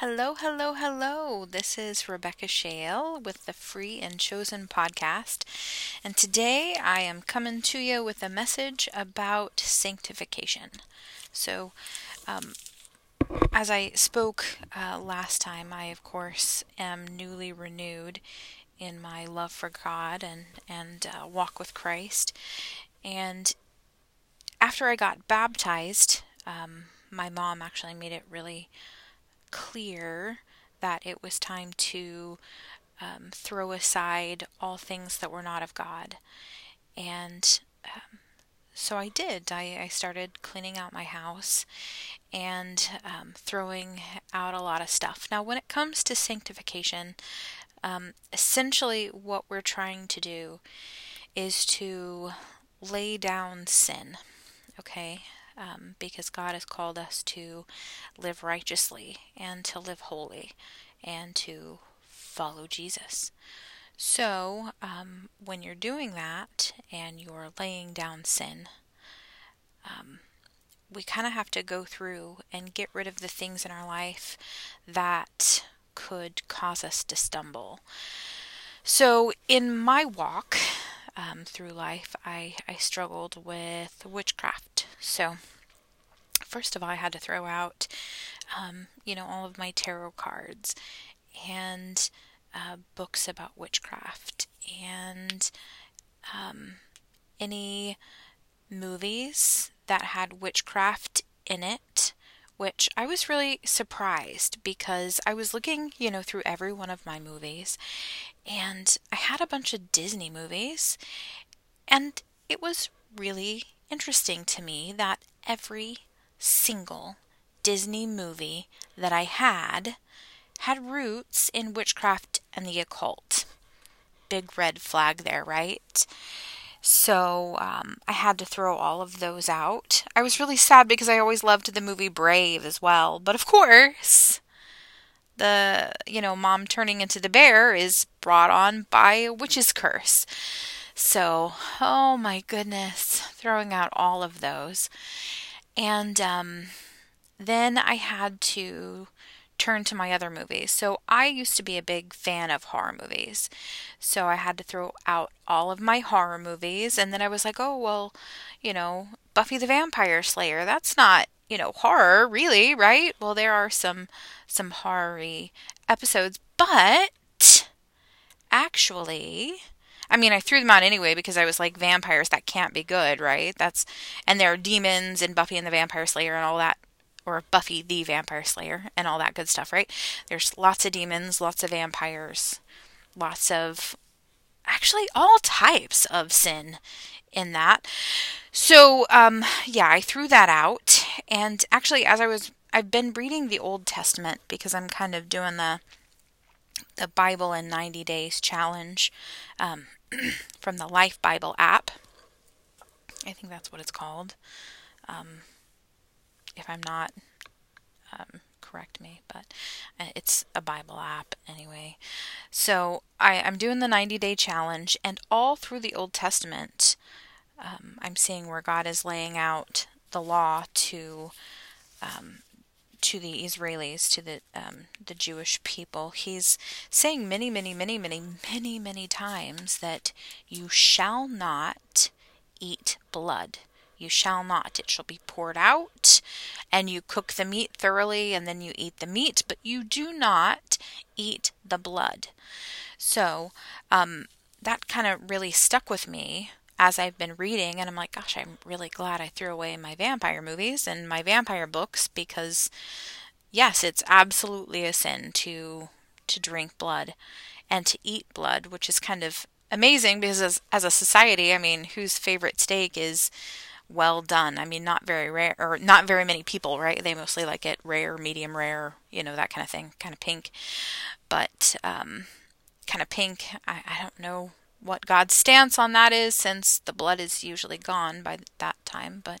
Hello, hello, hello. This is Rebecca Shale with the Free and Chosen podcast. And today I am coming to you with a message about sanctification. So, um, as I spoke uh, last time, I, of course, am newly renewed in my love for God and, and uh, walk with Christ. And after I got baptized, um, my mom actually made it really clear that it was time to um, throw aside all things that were not of God. And um, so I did. I, I, started cleaning out my house and um, throwing out a lot of stuff. Now, when it comes to sanctification, um, essentially what we're trying to do is to lay down sin. Okay, um, because God has called us to live righteously and to live holy and to follow Jesus. So, um, when you're doing that and you're laying down sin, um, we kind of have to go through and get rid of the things in our life that could cause us to stumble. So, in my walk um, through life, I, I struggled with witchcraft. So, first of all, I had to throw out, um, you know, all of my tarot cards and uh, books about witchcraft and um, any movies that had witchcraft in it which I was really surprised because I was looking, you know, through every one of my movies and I had a bunch of Disney movies and it was really interesting to me that every single Disney movie that I had had roots in witchcraft and the occult. Big red flag there, right? So um, I had to throw all of those out. I was really sad because I always loved the movie Brave as well. But of course, the, you know, mom turning into the bear is brought on by a witch's curse. So, oh my goodness, throwing out all of those. And um, then I had to turn to my other movies. So I used to be a big fan of horror movies. So I had to throw out all of my horror movies. And then I was like, oh, well, you know, Buffy the Vampire Slayer, that's not, you know, horror, really, right? Well, there are some some horror episodes, but actually I mean, I threw them out anyway because I was like, vampires, that can't be good, right? That's, and there are demons in Buffy and the Vampire Slayer and all that or Buffy the Vampire Slayer and all that good stuff, right? There's lots of demons, lots of vampires, lots of actually all types of sin in that. So, um, yeah, I threw that out. And actually, as I was, I've been reading the Old Testament because I'm kind of doing the the Bible in 90 Days challenge um, from the Life Bible app. I think that's what it's called. Um, if I'm not, um, correct me, but uh, it's a Bible app anyway. So I, am doing the 90 day challenge, and all through the Old Testament, um, I'm seeing where God is laying out the law to um, to the Israelis, to the um, the Jewish people. He's saying many, many, many, many, many, many times that you shall not eat blood. You shall not. It shall be poured out, and you cook the meat thoroughly, and then you eat the meat, but you do not eat the blood. So, um, that kind of really stuck with me as I've been reading, and I'm like, gosh, I'm really glad I threw away my vampire movies and my vampire books because, yes, it's absolutely a sin to to drink blood and to eat blood, which is kind of amazing because as, as a society, I mean, whose favorite steak is well done. I mean, not very rare, or not very many people, right? They mostly like it rare, medium rare, you know, that kind of thing, kind of pink. But um, kind of pink, I, I don't know what God's stance on that is, since the blood is usually gone by that time. But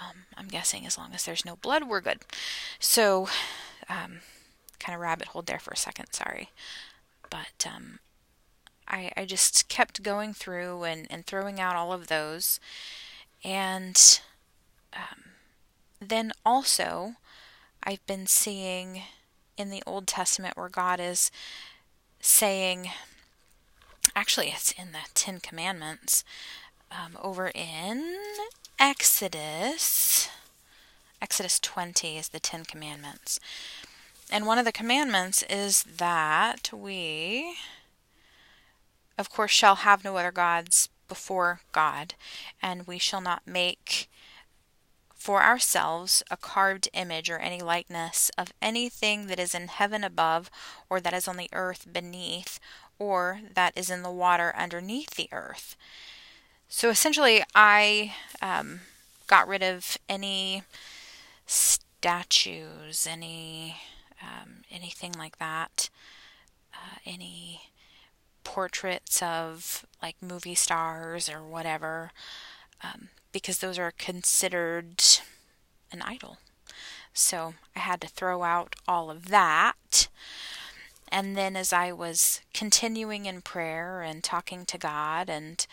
um, I'm guessing as long as there's no blood, we're good. So, um, kind of rabbit hole there for a second, sorry. But um, I, I just kept going through and, and throwing out all of those and um, then also, I've been seeing in the Old Testament where God is saying, actually, it's in the Ten Commandments um, over in Exodus. Exodus 20 is the Ten Commandments. And one of the commandments is that we, of course, shall have no other gods before God, and we shall not make for ourselves a carved image or any likeness of anything that is in heaven above, or that is on the earth beneath, or that is in the water underneath the earth. So essentially, I um, got rid of any statues, any um, anything like that, uh, any portraits of like movie stars or whatever. Um, because those are considered an idol. So I had to throw out all of that. And then as I was continuing in prayer and talking to God and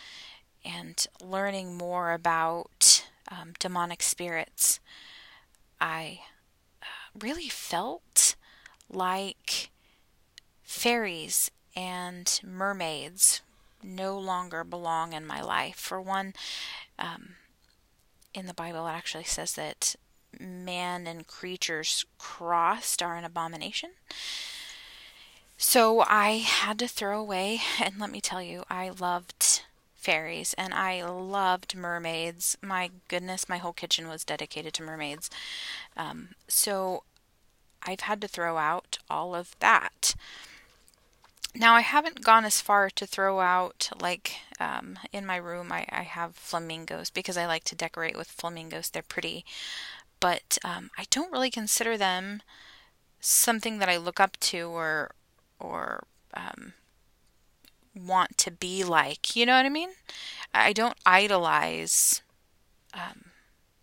and learning more about um, demonic spirits, I uh, really felt like fairies and mermaids no longer belong in my life. For one, um, in the Bible, it actually says that man and creatures crossed are an abomination. So I had to throw away, and let me tell you, I loved fairies and I loved mermaids. My goodness, my whole kitchen was dedicated to mermaids. Um, so I've had to throw out all of that. Now, I haven't gone as far to throw out, like um, in my room, I, I, have flamingos because I like to decorate with flamingos. They're pretty, but um, I don't really consider them something that I look up to or, or um, want to be like. You know what I mean? I don't idolize um,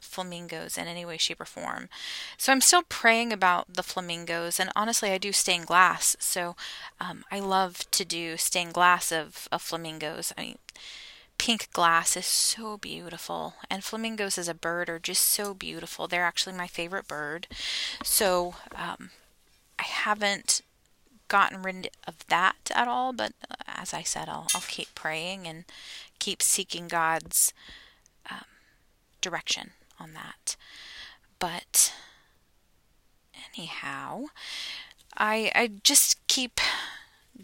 flamingos in any way, shape, or form. So I'm still praying about the flamingos, and honestly, I do stained glass. So um, I love to do stained glass of, of flamingos. I mean, pink glass is so beautiful, and flamingos as a bird are just so beautiful. They're actually my favorite bird. So um, I haven't gotten rid of that at all, but uh, as I said, I'll, I'll keep praying and keep seeking God's um, direction on that. But anyhow, I I just keep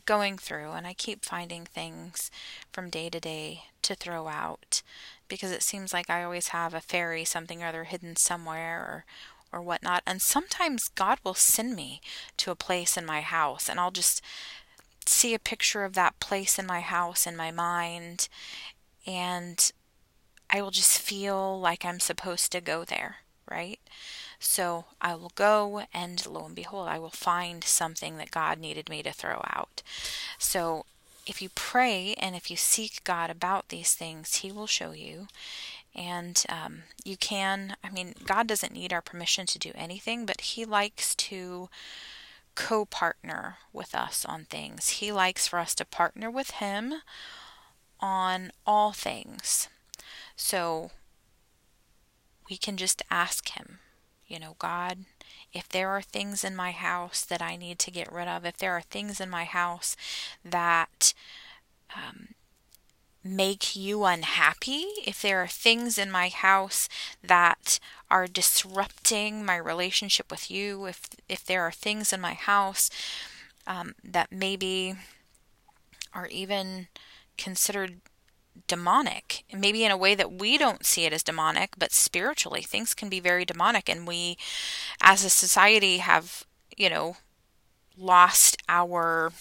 going through and I keep finding things from day to day to throw out because it seems like I always have a fairy something or other hidden somewhere or or whatnot. And sometimes God will send me to a place in my house and I'll just see a picture of that place in my house in my mind and I will just feel like I'm supposed to go there, right? So I will go, and lo and behold, I will find something that God needed me to throw out. So if you pray and if you seek God about these things, He will show you. And um, you can, I mean, God doesn't need our permission to do anything, but He likes to co partner with us on things. He likes for us to partner with Him on all things. So we can just ask Him, you know, God, if there are things in my house that I need to get rid of, if there are things in my house that um, make you unhappy, if there are things in my house that are disrupting my relationship with you, if if there are things in my house um, that maybe are even considered demonic, maybe in a way that we don't see it as demonic, but spiritually, things can be very demonic. And we, as a society, have, you know, lost our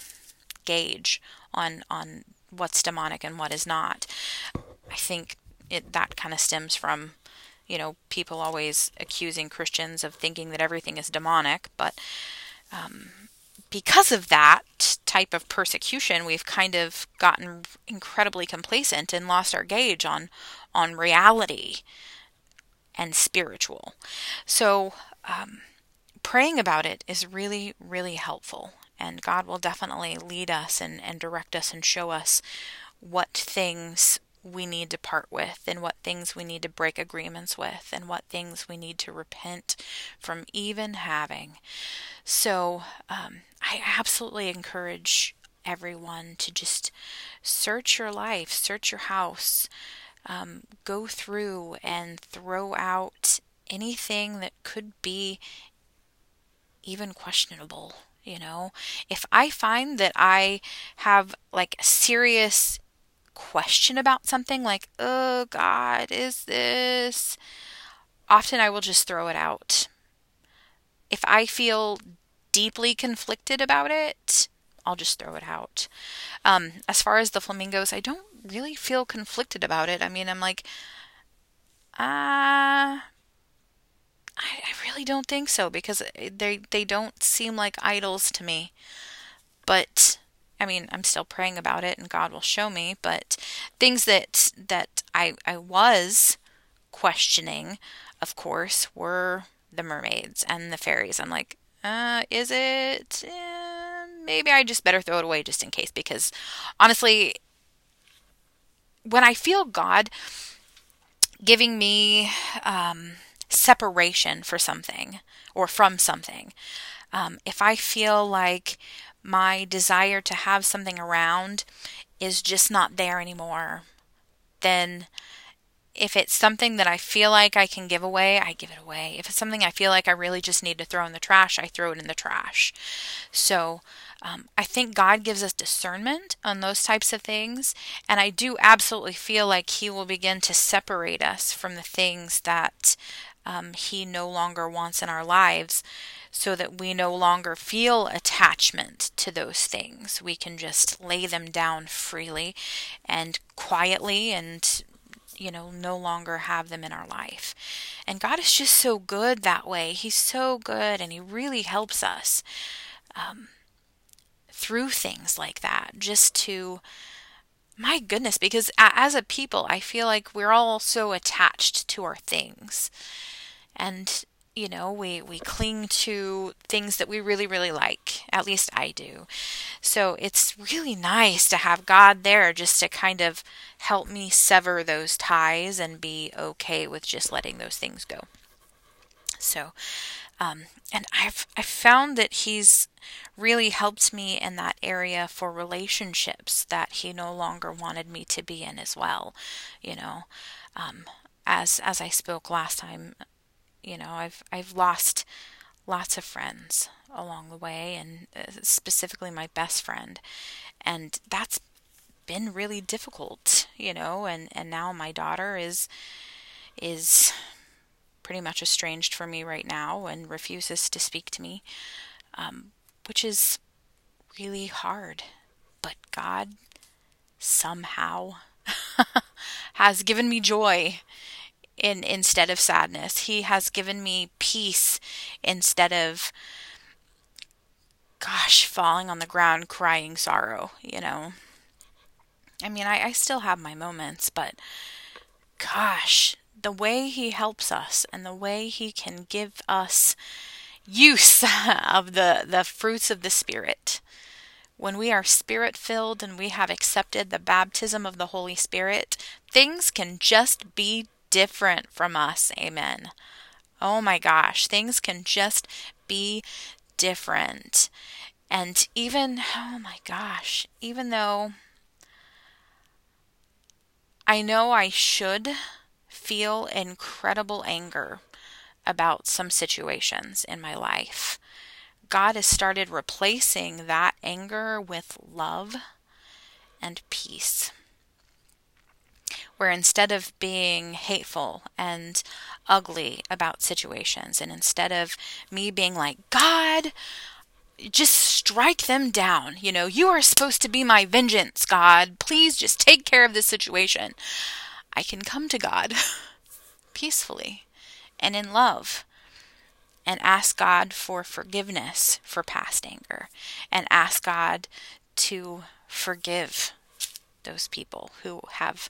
gauge on, on what's demonic and what is not. I think it, that kind of stems from, you know, people always accusing Christians of thinking that everything is demonic, but um, because of that type of persecution, we've kind of gotten incredibly complacent and lost our gauge on on reality and spiritual. So, um, praying about it is really, really helpful, and God will definitely lead us and, and direct us and show us what things we need to part with and what things we need to break agreements with and what things we need to repent from even having. So, um, I absolutely encourage everyone to just search your life, search your house, um, go through and throw out anything that could be even questionable. You know, if I find that I have like a serious question about something, like, oh God, is this? Often I will just throw it out. If I feel deeply conflicted about it, I'll just throw it out. Um, as far as the flamingos, I don't really feel conflicted about it. I mean, I'm like, ah. Uh, I, I really don't think so because they they don't seem like idols to me. But I mean, I'm still praying about it and God will show me, but things that that I I was questioning, of course, were the mermaids and the fairies. I'm like, uh, is it? Eh, maybe I just better throw it away just in case because honestly, when I feel God giving me um, separation for something or from something, um, if I feel like my desire to have something around is just not there anymore, then if it's something that I feel like I can give away, I give it away. If it's something I feel like I really just need to throw in the trash, I throw it in the trash. So um, I think God gives us discernment on those types of things. And I do absolutely feel like He will begin to separate us from the things that um, He no longer wants in our lives so that we no longer feel attachment to those things. We can just lay them down freely and quietly and you know, no longer have them in our life. And God is just so good that way. He's so good and He really helps us um, through things like that, just to, my goodness, because as a people, I feel like we're all so attached to our things. And you know we we cling to things that we really really like. At least i do. So it's really nice to have god there just to kind of help me sever those ties and be okay with just letting those things go. So um, and i've i've found that he's really helped me in that area for relationships that he no longer wanted me to be in as well you know um, as as i spoke last time you know, I've I've lost lots of friends along the way and uh, specifically my best friend. And that's been really difficult, you know, and and now my daughter is is pretty much estranged from me right now and refuses to speak to me, um, which is really hard. But God somehow has given me joy in instead of sadness. He has given me peace instead of gosh, falling on the ground crying sorrow, you know. I mean, I, I still have my moments, but gosh, the way he helps us and the way he can give us use of the, the fruits of the Spirit. When we are spirit filled and we have accepted the baptism of the Holy Spirit, things can just be different from us. Amen. Oh my gosh, things can just be different. And even, oh my gosh, even though I know I should feel incredible anger about some situations in my life, God has started replacing that anger with love and peace where instead of being hateful and ugly about situations, and instead of me being like, God, just strike them down. You know, you are supposed to be my vengeance, God. Please just take care of this situation. I can come to God peacefully and in love and ask God for forgiveness for past anger and ask God to forgive those people who have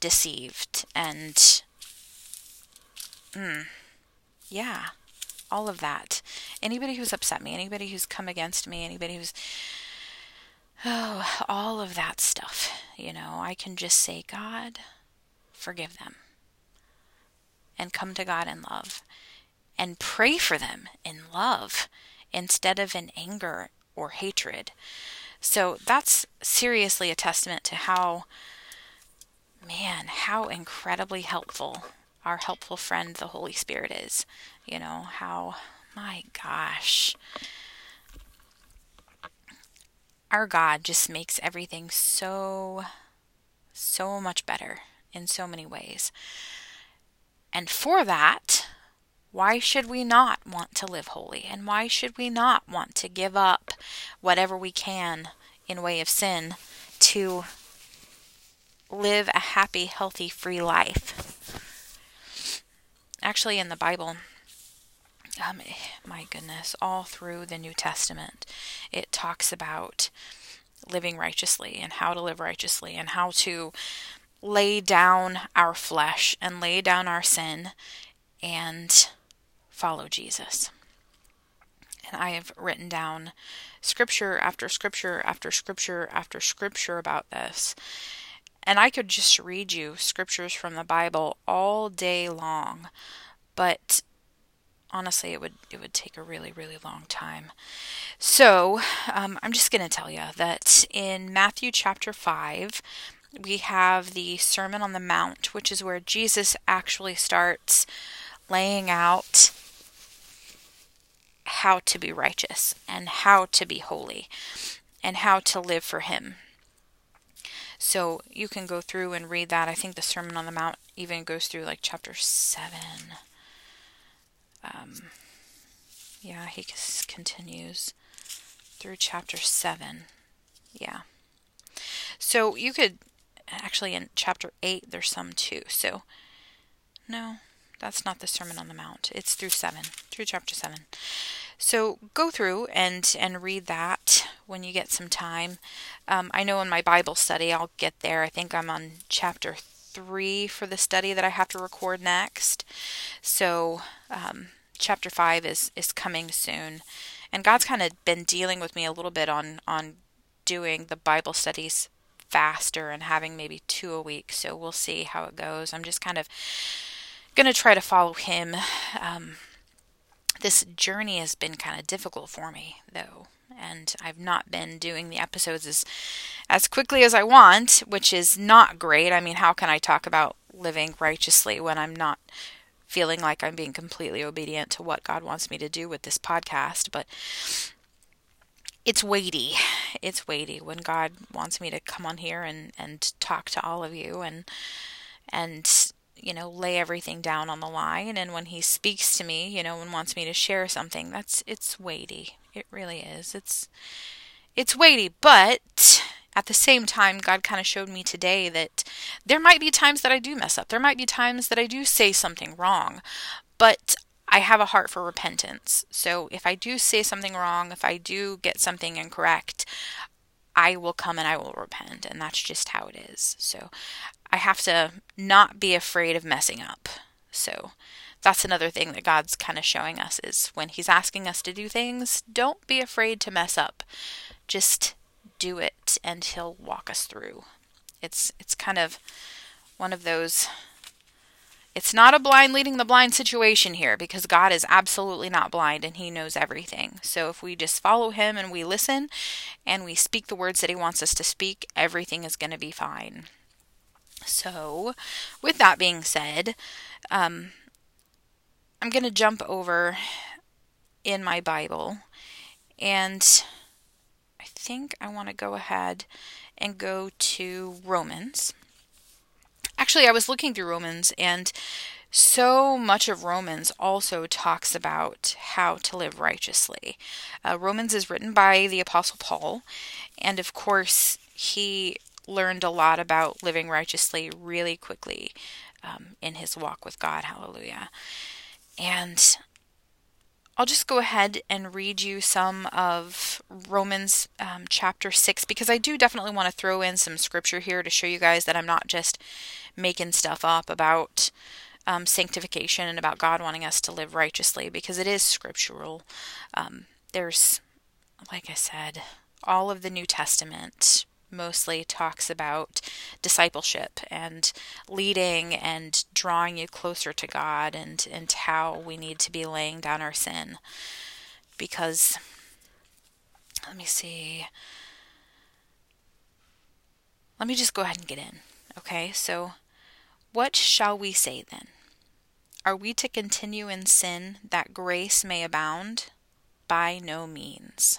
deceived and mm, yeah all of that. Anybody who's upset me anybody who's come against me anybody who's oh all of that stuff You know, I can just say, God, forgive them. And come to God in love. And pray for them in love instead of in anger or hatred. So that's seriously a testament to how, man, how incredibly helpful our helpful friend, the Holy Spirit, is. You know, how, my gosh, our God just makes everything so, so much better in so many ways. And for that, why should we not want to live holy? And why should we not want to give up whatever we can in way of sin to live a happy, healthy, free life? Actually, in the Bible, um, my goodness, all through the New Testament, it talks about living righteously and how to live righteously and how to lay down our flesh and lay down our sin and follow Jesus. And I have written down scripture after scripture after scripture after scripture about this. And I could just read you scriptures from the Bible all day long, but honestly it would it would take a really really long time. So um, i'm just going to tell you that in matthew chapter 5 we have the sermon on the mount which is where jesus actually starts laying out how to be righteous and how to be holy and how to live for him. So you can go through and read that. I think the sermon on the mount even goes through like chapter 7 um, yeah, he continues through chapter 7. Yeah. So you could actually in chapter 8 there's some too. So no, that's not the Sermon on the Mount. It's through 7, through chapter 7. So go through and and read that when you get some time. Um, I know in my Bible study I'll get there. I think I'm on chapter three for the study that I have to record next. So um, chapter five is is coming soon, and God's kind of been dealing with me a little bit on on doing the Bible studies faster and having maybe two a week. So we'll see how it goes. I'm just kind of gonna try to follow Him. Um, this journey has been kind of difficult for me though and I've not been doing the episodes as as quickly as I want, which is not great. I mean, how can I talk about living righteously when I'm not feeling like I'm being completely obedient to what God wants me to do with this podcast? But it's weighty. It's weighty when God wants me to come on here and and talk to all of you and and you know lay everything down on the line and when he speaks to me you know and wants me to share something that's it's weighty it really is. It's it's weighty, but at the same time, God kind of showed me today that there might be times that I do mess up. There might be times that I do say something wrong, but I have a heart for repentance. So if I do say something wrong, if I do get something incorrect, I will come and I will repent. And that's just how it is. So I have to not be afraid of messing up. So that's another thing that God's kind of showing us is when He's asking us to do things, don't be afraid to mess up. Just do it and He'll walk us through. It's it's kind of one of those it's not a blind leading the blind situation here because God is absolutely not blind and He knows everything. So if we just follow Him and we listen and we speak the words that He wants us to speak, everything is going to be fine. So, with that being said, um, I'm going to jump over in my Bible and think I want to go ahead and go to Romans. Actually, I was looking through Romans and so much of Romans also talks about how to live righteously. Uh, Romans is written by the Apostle Paul, and of course, he learned a lot about living righteously really quickly um, in his walk with God. Hallelujah. And I'll just go ahead and read you some of Romans um, chapter 6 because I do definitely want to throw in some scripture here to show you guys that I'm not just making stuff up about um, sanctification and about God wanting us to live righteously because it is scriptural. Um, there's, like I said, all of the New Testament mostly talks about discipleship and leading and drawing you closer to God and, and how we need to be laying down our sin. Because, let me see. Let me just go ahead and get in. Okay, so what shall we say then? Are we to continue in sin that grace may abound? By no means.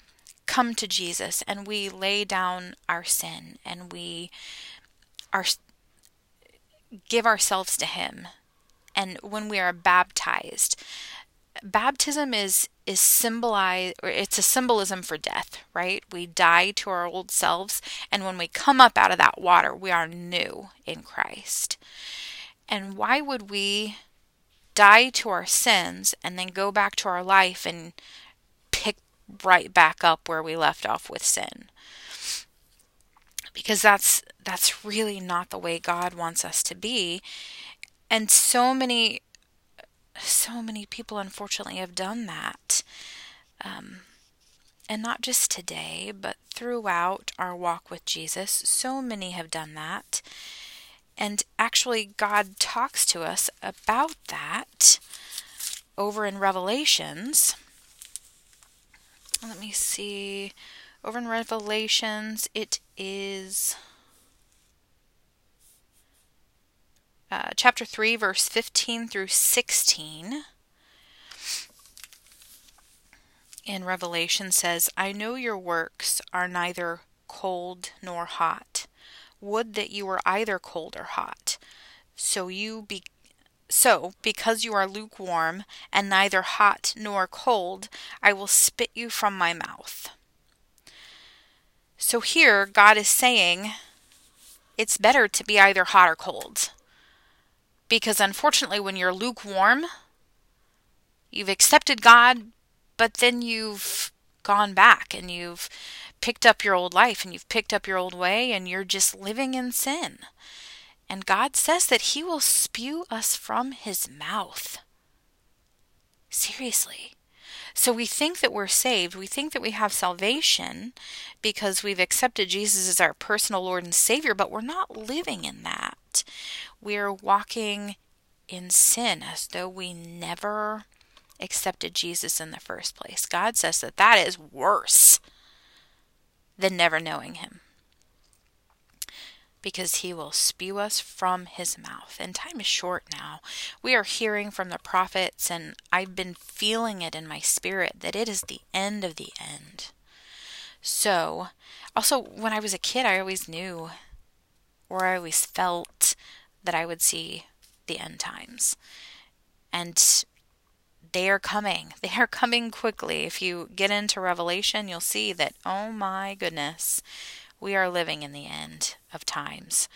come to Jesus and we lay down our sin and we are give ourselves to him. And when we are baptized baptism is is symbolize or it's a symbolism for death right? We die to our old selves and when we come up out of that water we are new in Christ. And why would we die to our sins and then go back to our life and right back up where we left off with sin. Because that's that's really not the way God wants us to be. And so many so many people unfortunately have done that. Um, and not just today, but throughout our walk with Jesus, so many have done that. And actually, God talks to us about that over in Revelations. Let me see. Over in Revelations, it is uh, chapter 3, verse 15 through 16. In Revelation says, I know your works are neither cold nor hot. Would that you were either cold or hot. So you be so, because you are lukewarm and neither hot nor cold, I will spit you from my mouth. So, here God is saying it's better to be either hot or cold. Because unfortunately, when you're lukewarm, you've accepted God, but then you've gone back and you've picked up your old life and you've picked up your old way and you're just living in sin. And God says that He will spew us from His mouth. Seriously. So we think that we're saved. We think that we have salvation because we've accepted Jesus as our personal Lord and Savior, but we're not living in that. We're walking in sin as though we never accepted Jesus in the first place. God says that that is worse than never knowing Him because he will spew us from his mouth. And time is short now. We are hearing from the prophets, and I've been feeling it in my spirit that it is the end of the end. So, also, when I was a kid, I always knew, or I always felt, that I would see the end times. And they are coming. They are coming quickly. If you get into Revelation, you'll see that, oh my goodness, we are living in the end of times.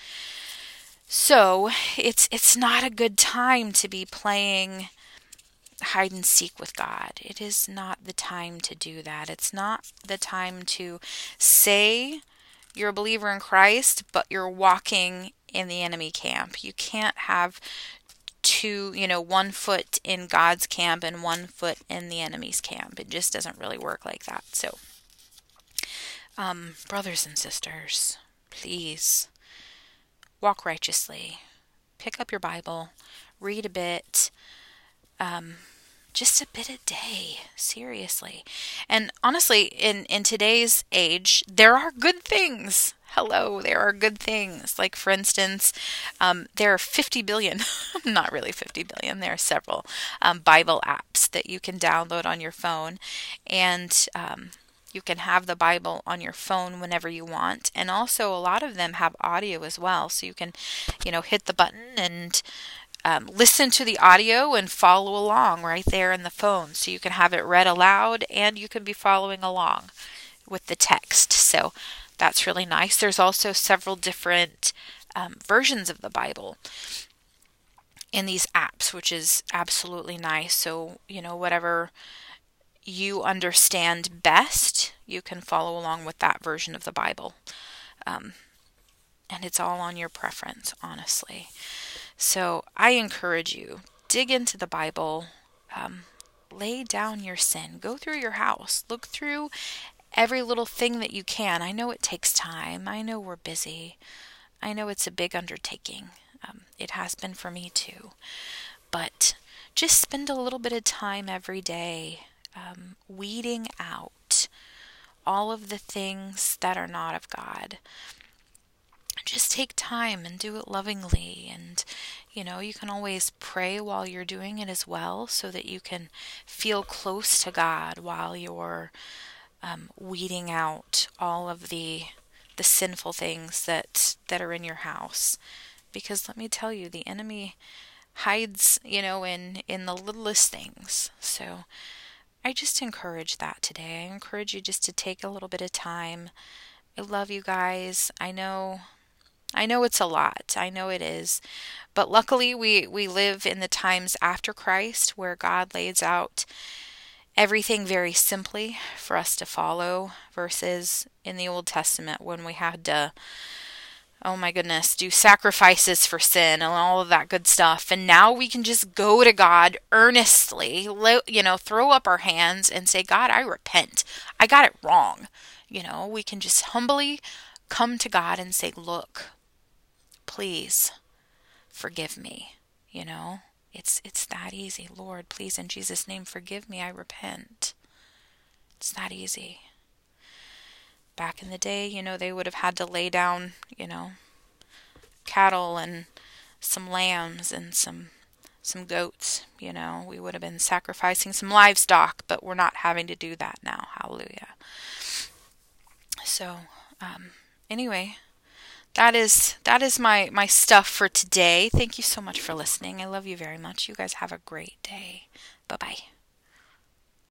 So it's it's not a good time to be playing hide and seek with God. It is not the time to do that. It's not the time to say you're a believer in Christ, but you're walking in the enemy camp. You can't have two, you know, one foot in God's camp and one foot in the enemy's camp. It just doesn't really work like that. So um, brothers and sisters, please walk righteously. Pick up your Bible, read a bit, um, just a bit a day, seriously. And honestly, in, in today's age, there are good things. Hello, there are good things. Like, for instance, um, there are 50 billion, not really 50 billion, there are several um, Bible apps that you can download on your phone. And um, you can have the Bible on your phone whenever you want. And also, a lot of them have audio as well. So you can, you know, hit the button and um, listen to the audio and follow along right there in the phone. So you can have it read aloud and you can be following along with the text. So that's really nice. There's also several different um, versions of the Bible in these apps, which is absolutely nice. So, you know, whatever you understand best, you can follow along with that version of the Bible. Um, and it's all on your preference, honestly. So I encourage you dig into the Bible, um, lay down your sin, go through your house, look through every little thing that you can. I know it takes time. I know we're busy. I know it's a big undertaking. Um, it has been for me too. But just spend a little bit of time every day um, weeding out all of the things that are not of God. Just take time and do it lovingly. And, you know, you can always pray while you're doing it as well so that you can feel close to God while you're um, weeding out all of the the sinful things that that are in your house because let me tell you the enemy hides you know in in the littlest things so I just encourage that today. I encourage you just to take a little bit of time. I love you guys. I know I know it's a lot. I know it is. But luckily we we live in the times after Christ where God lays out everything very simply for us to follow versus in the Old Testament when we had to oh my goodness, do sacrifices for sin and all of that good stuff. And now we can just go to God earnestly, you know, throw up our hands and say, God, I repent. I got it wrong. You know, we can just humbly come to God and say, Look, please forgive me. You know, it's it's that easy. Lord, please in Jesus' name forgive me. I repent. It's that easy back in the day, you know, they would have had to lay down, you know, cattle and some lambs and some some goats, you know. We would have been sacrificing some livestock, but we're not having to do that now. Hallelujah. So, um, anyway, that is that is my my stuff for today. Thank you so much for listening. I love you very much. You guys have a great day. Bye-bye.